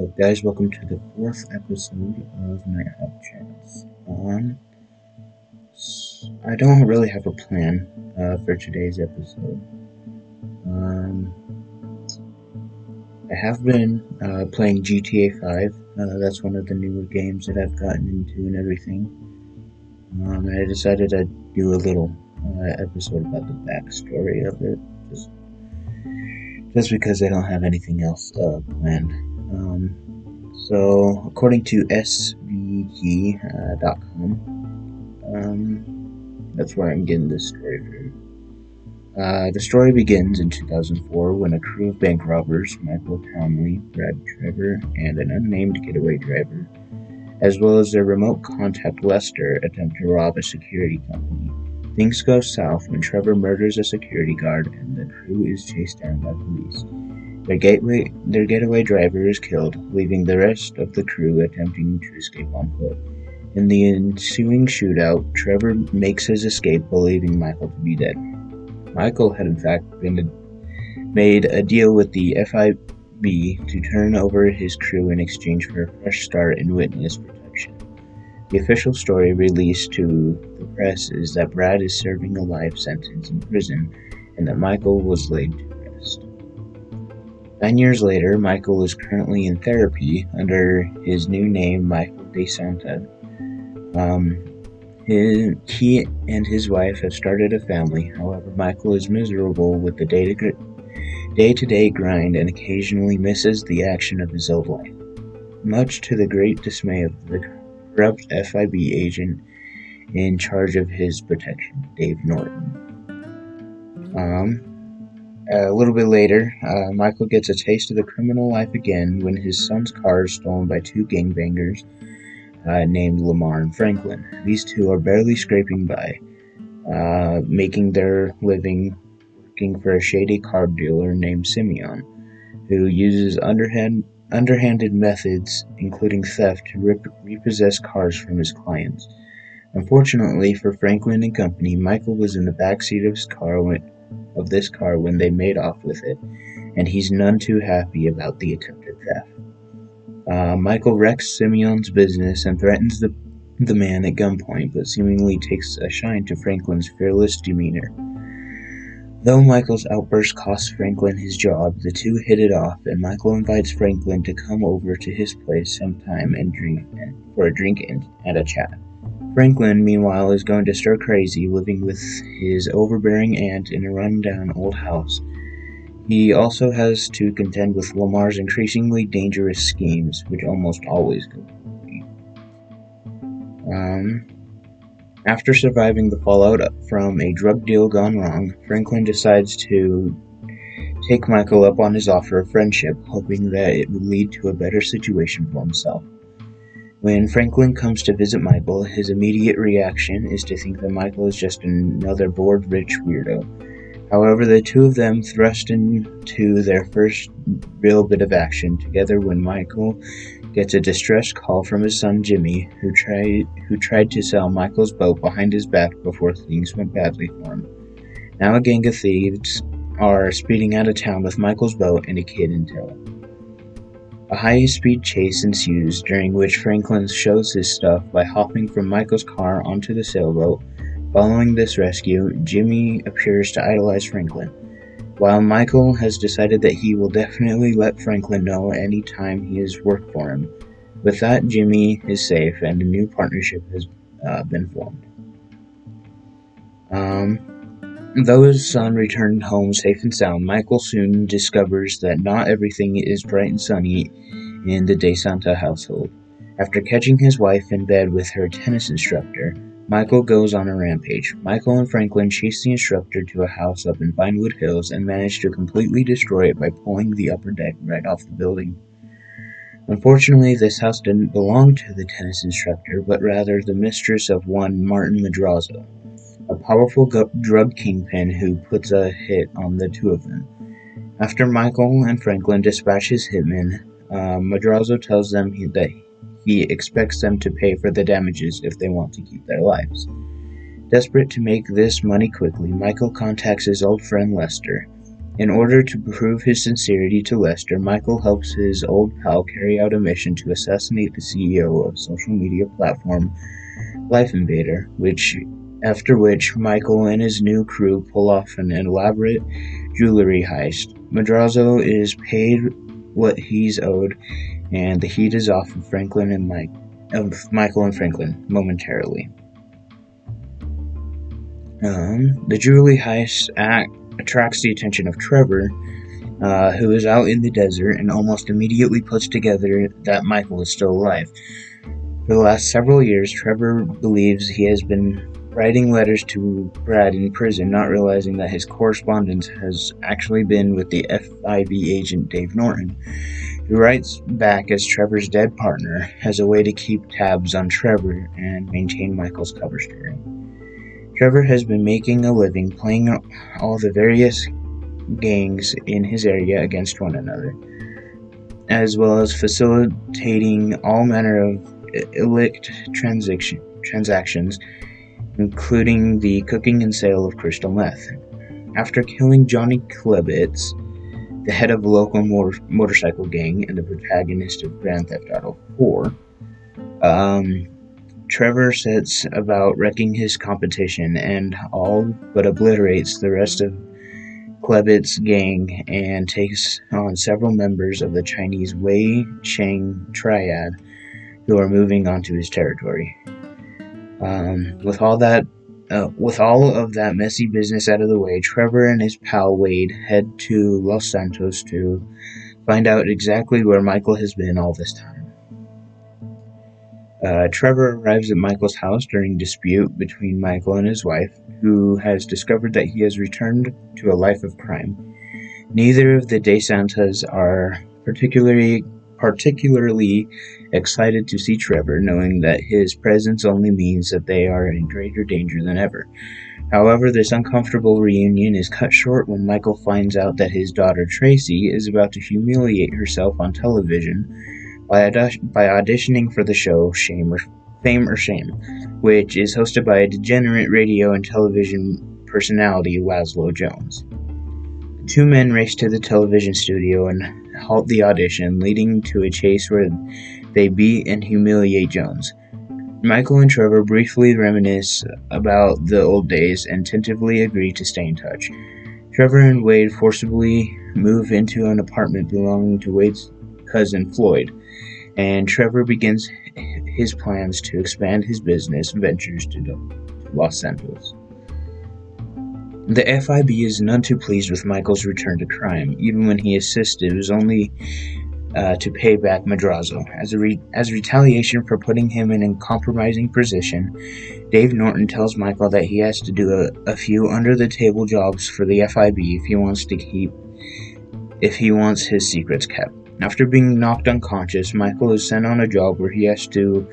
Up, guys? Welcome to the fourth episode of Nighthawk Chats. Um, I don't really have a plan uh, for today's episode. Um, I have been uh, playing GTA 5. Uh, that's one of the newer games that I've gotten into and everything. Um, I decided I'd do a little uh, episode about the backstory of it, just just because I don't have anything else uh, planned. Um, so, according to SVG.com, uh, um, that's where I'm getting this story from. Uh, the story begins in 2004 when a crew of bank robbers, Michael Townley, Brad Trevor, and an unnamed getaway driver, as well as their remote contact Lester, attempt to rob a security company. Things go south when Trevor murders a security guard and the crew is chased down by police. Their, gateway, their getaway driver is killed, leaving the rest of the crew attempting to escape on foot. In the ensuing shootout, Trevor makes his escape, believing Michael to be dead. Michael had in fact been made a deal with the FIB to turn over his crew in exchange for a fresh start in witness protection. The official story released to the press is that Brad is serving a life sentence in prison and that Michael was laid to. Nine years later, Michael is currently in therapy under his new name, Michael DeSanta. Um, his, he and his wife have started a family. However, Michael is miserable with the day to day grind and occasionally misses the action of his old life. Much to the great dismay of the corrupt FIB agent in charge of his protection, Dave Norton. Um, a little bit later, uh, Michael gets a taste of the criminal life again when his son's car is stolen by two gangbangers uh, named Lamar and Franklin. These two are barely scraping by, uh, making their living working for a shady car dealer named Simeon, who uses underhand, underhanded methods, including theft, to repossess cars from his clients. Unfortunately for Franklin and company, Michael was in the back seat of his car when, of this car when they made off with it, and he's none too happy about the attempted theft. Uh, Michael wrecks Simeon's business and threatens the, the man at gunpoint, but seemingly takes a shine to Franklin's fearless demeanor. Though Michael's outburst costs Franklin his job, the two hit it off, and Michael invites Franklin to come over to his place sometime and drink for a drink and, and a chat. Franklin, meanwhile, is going to stir crazy, living with his overbearing aunt in a run-down old house. He also has to contend with Lamar's increasingly dangerous schemes, which almost always go. Um, after surviving the fallout from a drug deal gone wrong, Franklin decides to take Michael up on his offer of friendship, hoping that it would lead to a better situation for himself. When Franklin comes to visit Michael, his immediate reaction is to think that Michael is just another bored rich weirdo. However, the two of them thrust into their first real bit of action together when Michael gets a distressed call from his son Jimmy, who tried who tried to sell Michael's boat behind his back before things went badly for him. Now a gang of thieves are speeding out of town with Michael's boat and a kid in tow. A high speed chase ensues, during which Franklin shows his stuff by hopping from Michael's car onto the sailboat. Following this rescue, Jimmy appears to idolize Franklin. While Michael has decided that he will definitely let Franklin know any time he has worked for him. With that, Jimmy is safe and a new partnership has uh, been formed. Um, Though his son returned home safe and sound, Michael soon discovers that not everything is bright and sunny in the DeSanta household. After catching his wife in bed with her tennis instructor, Michael goes on a rampage. Michael and Franklin chase the instructor to a house up in Vinewood Hills and manage to completely destroy it by pulling the upper deck right off the building. Unfortunately, this house didn't belong to the tennis instructor, but rather the mistress of one Martin Madrazo a powerful drug kingpin who puts a hit on the two of them. After Michael and Franklin dispatch his hitmen, uh, Madrazo tells them he, that he expects them to pay for the damages if they want to keep their lives. Desperate to make this money quickly, Michael contacts his old friend Lester, In order to prove his sincerity to Lester, Michael helps his old pal carry out a mission to assassinate the CEO of social media platform Life Invader, which after which Michael and his new crew pull off an elaborate jewelry heist. Madrazo is paid what he's owed, and the heat is off of Franklin and Mike, of Michael and Franklin momentarily. Um, the jewelry heist act attracts the attention of Trevor, uh, who is out in the desert and almost immediately puts together that Michael is still alive. For the last several years, Trevor believes he has been writing letters to Brad in prison, not realizing that his correspondence has actually been with the FIB agent Dave Norton, who writes back as Trevor's dead partner as a way to keep tabs on Trevor and maintain Michael's cover story. Trevor has been making a living playing all the various gangs in his area against one another, as well as facilitating all manner of illicit transaction, transactions, including the cooking and sale of crystal meth. After killing Johnny Klebitz, the head of a local motor- motorcycle gang and the protagonist of Grand Theft Auto 4, um, Trevor sets about wrecking his competition and all but obliterates the rest of Klebitz's gang and takes on several members of the Chinese Wei Cheng Triad who are moving onto his territory. Um, with all that, uh, with all of that messy business out of the way, Trevor and his pal Wade head to Los Santos to find out exactly where Michael has been all this time. Uh, Trevor arrives at Michael's house during dispute between Michael and his wife, who has discovered that he has returned to a life of crime. Neither of the De Santas are particularly particularly excited to see Trevor, knowing that his presence only means that they are in greater danger than ever. However, this uncomfortable reunion is cut short when Michael finds out that his daughter Tracy is about to humiliate herself on television by, aud- by auditioning for the show Shame or Fame or Shame, which is hosted by a degenerate radio and television personality Lazlow Jones. Two men race to the television studio and halt the audition, leading to a chase where they beat and humiliate Jones. Michael and Trevor briefly reminisce about the old days and tentatively agree to stay in touch. Trevor and Wade forcibly move into an apartment belonging to Wade's cousin Floyd, and Trevor begins his plans to expand his business ventures to Los Santos. The FIB is none too pleased with Michael's return to crime, even when he assisted, it was only uh, to pay back Madrazo. As, a re- as retaliation for putting him in a compromising position, Dave Norton tells Michael that he has to do a, a few under the table jobs for the FIB if he wants to keep if he wants his secrets kept. After being knocked unconscious, Michael is sent on a job where he has to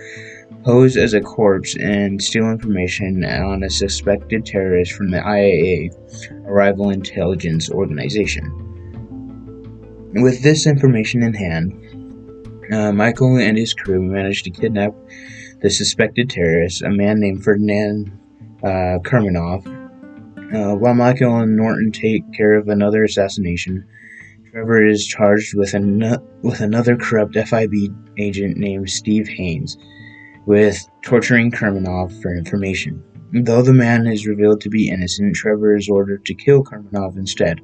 pose as a corpse and steal information on a suspected terrorist from the IAA, a rival intelligence organization. With this information in hand, uh, Michael and his crew manage to kidnap the suspected terrorist, a man named Ferdinand uh, Kermanov. Uh, while Michael and Norton take care of another assassination, Trevor is charged with, an- with another corrupt FIB agent named Steve Haynes with torturing Kermanov for information. Though the man is revealed to be innocent, Trevor is ordered to kill Kermanov instead.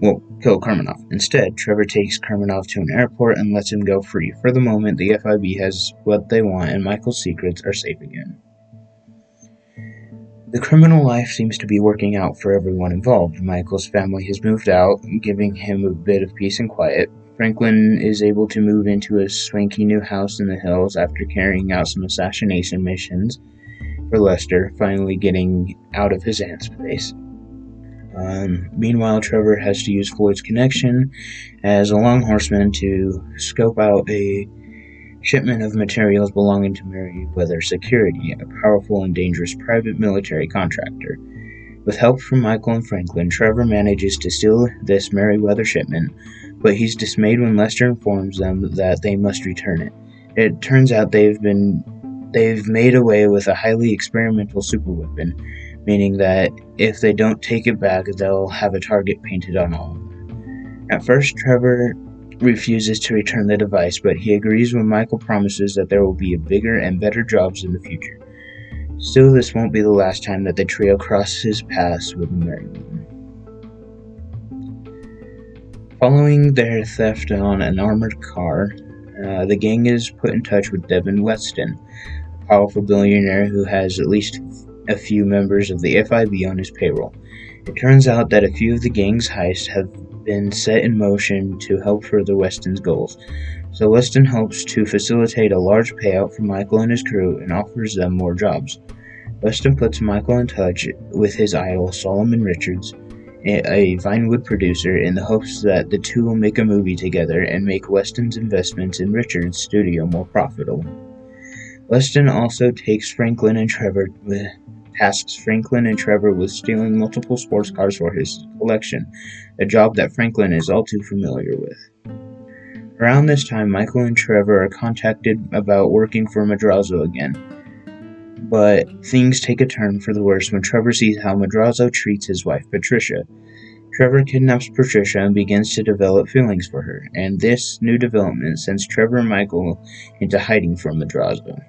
Well, kill Kermanov. Instead, Trevor takes Kermanov to an airport and lets him go free. For the moment, the FIB has what they want, and Michael's secrets are safe again. The criminal life seems to be working out for everyone involved. Michael's family has moved out, giving him a bit of peace and quiet. Franklin is able to move into a swanky new house in the hills after carrying out some assassination missions for Lester, finally getting out of his aunt's place. Um, meanwhile, Trevor has to use Floyd's connection as a longshoreman to scope out a shipment of materials belonging to Merryweather Security, a powerful and dangerous private military contractor. With help from Michael and Franklin, Trevor manages to steal this Merryweather shipment, but he's dismayed when Lester informs them that they must return it. It turns out they've been they've made away with a highly experimental superweapon, meaning that if they don't take it back, they'll have a target painted on all. At first, Trevor refuses to return the device, but he agrees when Michael promises that there will be bigger and better jobs in the future. Still, this won't be the last time that the trio crosses paths with Merriman. Following their theft on an armored car, uh, the gang is put in touch with Devin Weston, a powerful billionaire who has at least a few members of the FIB on his payroll. It turns out that a few of the gang's heists have been set in motion to help further Weston's goals. So Weston hopes to facilitate a large payout for Michael and his crew and offers them more jobs. Weston puts Michael in touch with his idol Solomon Richards, a Vinewood producer, in the hopes that the two will make a movie together and make Weston's investments in Richards' studio more profitable. Weston also takes Franklin and Trevor with tasks Franklin and Trevor with stealing multiple sports cars for his collection, a job that Franklin is all too familiar with. Around this time, Michael and Trevor are contacted about working for Madrazo again. But things take a turn for the worse when Trevor sees how Madrazo treats his wife, Patricia. Trevor kidnaps Patricia and begins to develop feelings for her, and this new development sends Trevor and Michael into hiding from Madrazo.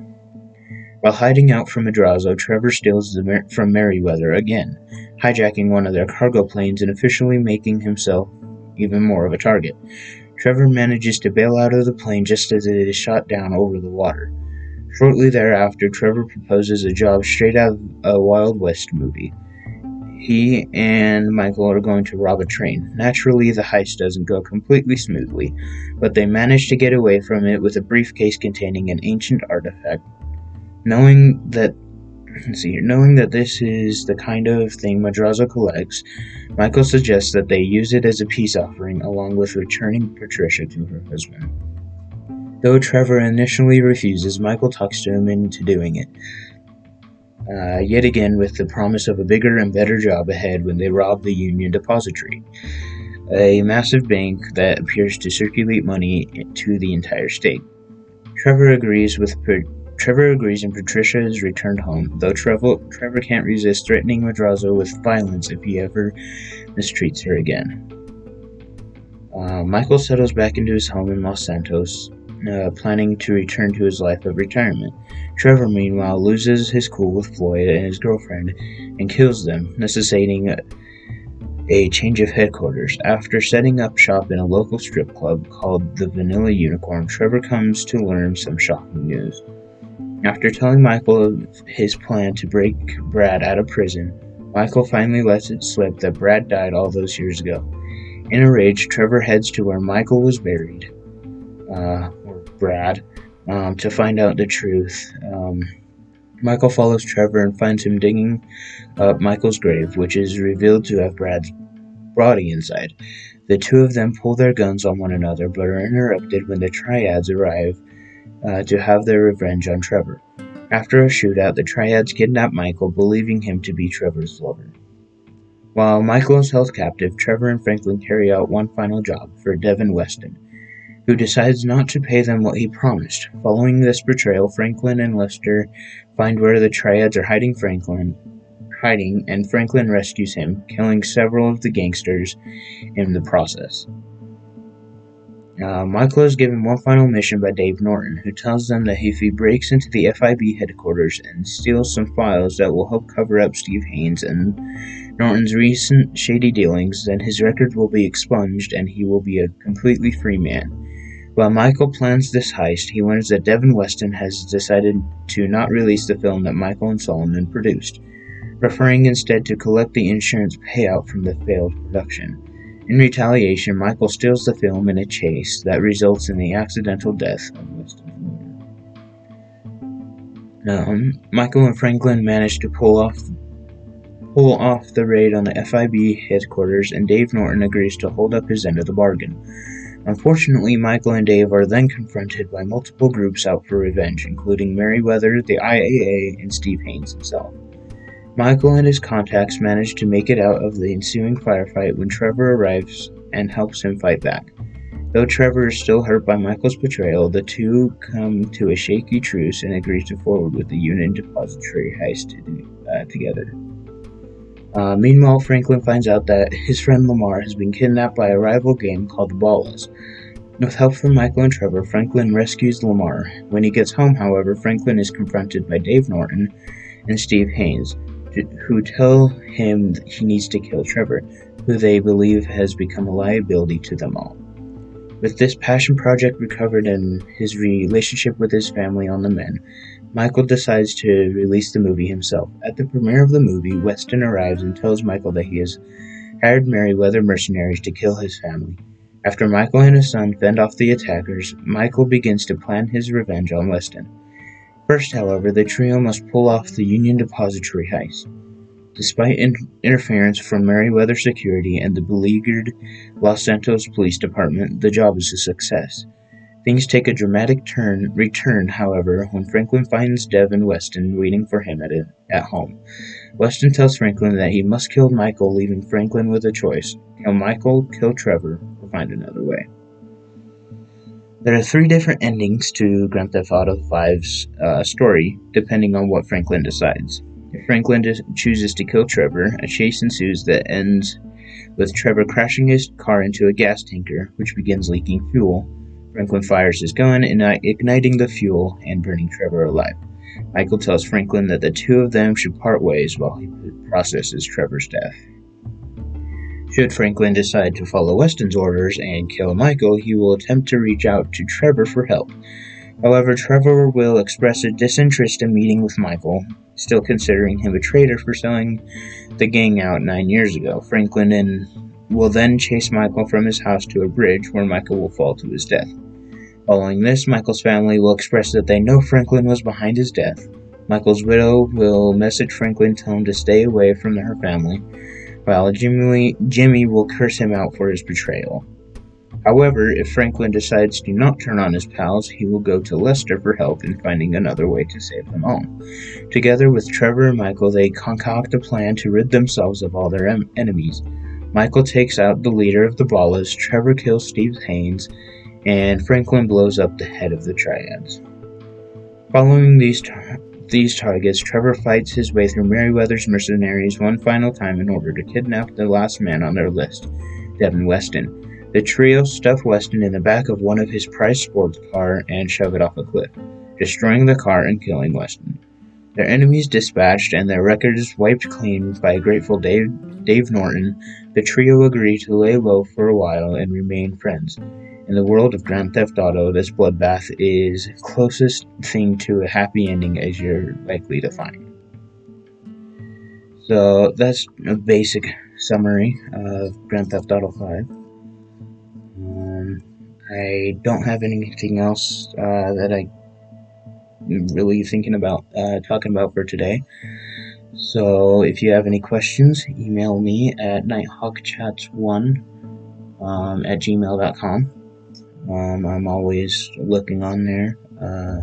While hiding out from Madrazo, Trevor steals Mer- from Merryweather again, hijacking one of their cargo planes and officially making himself even more of a target. Trevor manages to bail out of the plane just as it is shot down over the water. Shortly thereafter, Trevor proposes a job straight out of a Wild West movie. He and Michael are going to rob a train. Naturally, the heist doesn't go completely smoothly, but they manage to get away from it with a briefcase containing an ancient artifact Knowing that see knowing that this is the kind of thing Madrazo collects, Michael suggests that they use it as a peace offering along with returning Patricia to her husband. Though Trevor initially refuses, Michael talks to him into doing it. Uh, yet again, with the promise of a bigger and better job ahead when they rob the Union Depository, a massive bank that appears to circulate money to the entire state. Trevor agrees with Trevor agrees and Patricia is returned home, though Trevor, Trevor can't resist threatening Madrazo with violence if he ever mistreats her again. Uh, Michael settles back into his home in Los Santos, uh, planning to return to his life of retirement. Trevor, meanwhile, loses his cool with Floyd and his girlfriend and kills them, necessitating a change of headquarters. After setting up shop in a local strip club called the Vanilla Unicorn, Trevor comes to learn some shocking news. After telling Michael of his plan to break Brad out of prison, Michael finally lets it slip that Brad died all those years ago. In a rage, Trevor heads to where Michael was buried, uh, Brad, um, to find out the truth. Um, Michael follows Trevor and finds him digging up Michael's grave, which is revealed to have Brad's body inside. The two of them pull their guns on one another, but are interrupted when the triads arrive uh, to have their revenge on Trevor. After a shootout, the Triads kidnap Michael, believing him to be Trevor's lover. While Michael is held captive, Trevor and Franklin carry out one final job for Devin Weston, who decides not to pay them what he promised. Following this betrayal, Franklin and Lester find where the Triads are hiding Franklin, hiding, and Franklin rescues him, killing several of the gangsters in the process. Uh, Michael is given one final mission by Dave Norton, who tells them that if he breaks into the FIB headquarters and steals some files that will help cover up Steve Haynes and Norton's recent shady dealings, then his record will be expunged and he will be a completely free man. While Michael plans this heist, he learns that Devin Weston has decided to not release the film that Michael and Solomon produced, preferring instead to collect the insurance payout from the failed production. In retaliation, Michael steals the film in a chase that results in the accidental death of Weston um, Michael and Franklin manage to pull off pull off the raid on the FIB headquarters, and Dave Norton agrees to hold up his end of the bargain. Unfortunately, Michael and Dave are then confronted by multiple groups out for revenge, including Merryweather, the IAA, and Steve Haynes himself. Michael and his contacts manage to make it out of the ensuing firefight when Trevor arrives and helps him fight back. Though Trevor is still hurt by Michael's betrayal, the two come to a shaky truce and agree to forward with the Union Depository heist to, uh, together. Uh, meanwhile, Franklin finds out that his friend Lamar has been kidnapped by a rival gang called the Ballas. With help from Michael and Trevor, Franklin rescues Lamar. When he gets home, however, Franklin is confronted by Dave Norton and Steve Haynes, who tell him that he needs to kill Trevor, who they believe has become a liability to them all. With this passion project recovered and his relationship with his family on the mend, Michael decides to release the movie himself. At the premiere of the movie, Weston arrives and tells Michael that he has hired Merryweather mercenaries to kill his family. After Michael and his son fend off the attackers, Michael begins to plan his revenge on Weston. First, however, the trio must pull off the Union Depository heist. Despite in- interference from Merryweather Security and the beleaguered Los Santos Police Department, the job is a success. Things take a dramatic turn return, however, when Franklin finds Devin Weston waiting for him at, a, at home. Weston tells Franklin that he must kill Michael, leaving Franklin with a choice kill Michael, kill Trevor, or find another way. There are three different endings to Grand Theft Auto V's uh, story, depending on what Franklin decides. If Franklin chooses to kill Trevor, a chase ensues that ends with Trevor crashing his car into a gas tanker, which begins leaking fuel. Franklin fires his gun, igniting the fuel and burning Trevor alive. Michael tells Franklin that the two of them should part ways while he processes Trevor's death. Should Franklin decide to follow Weston's orders and kill Michael, he will attempt to reach out to Trevor for help. However, Trevor will express a disinterest in meeting with Michael, still considering him a traitor for selling the gang out nine years ago. Franklin and will then chase Michael from his house to a bridge where Michael will fall to his death. Following this, Michael's family will express that they know Franklin was behind his death. Michael's widow will message Franklin, tell him to stay away from her family, while Jimmy, Jimmy will curse him out for his betrayal. However, if Franklin decides to not turn on his pals, he will go to Lester for help in finding another way to save them all. Together with Trevor and Michael, they concoct a plan to rid themselves of all their em- enemies. Michael takes out the leader of the Ballas, Trevor kills Steve Haynes, and Franklin blows up the head of the Triads. Following these tar- these targets, Trevor fights his way through Merryweather's mercenaries one final time in order to kidnap the last man on their list, Devin Weston. The trio stuff Weston in the back of one of his prized sports car and shove it off a cliff, destroying the car and killing Weston. Their enemies dispatched and their records wiped clean by grateful Dave, Dave Norton, the trio agree to lay low for a while and remain friends. In the world of Grand Theft Auto, this bloodbath is closest thing to a happy ending as you're likely to find. So that's a basic summary of Grand Theft Auto 5. Um, I don't have anything else uh, that I really thinking about uh, talking about for today. So if you have any questions, email me at nighthawkchats1 um, at gmail.com. Um, I'm always looking on there, uh,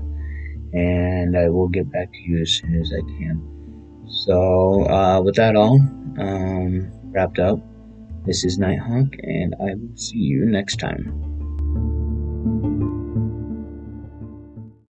and I will get back to you as soon as I can. So, uh, with that all um, wrapped up, this is Nighthawk, and I will see you next time.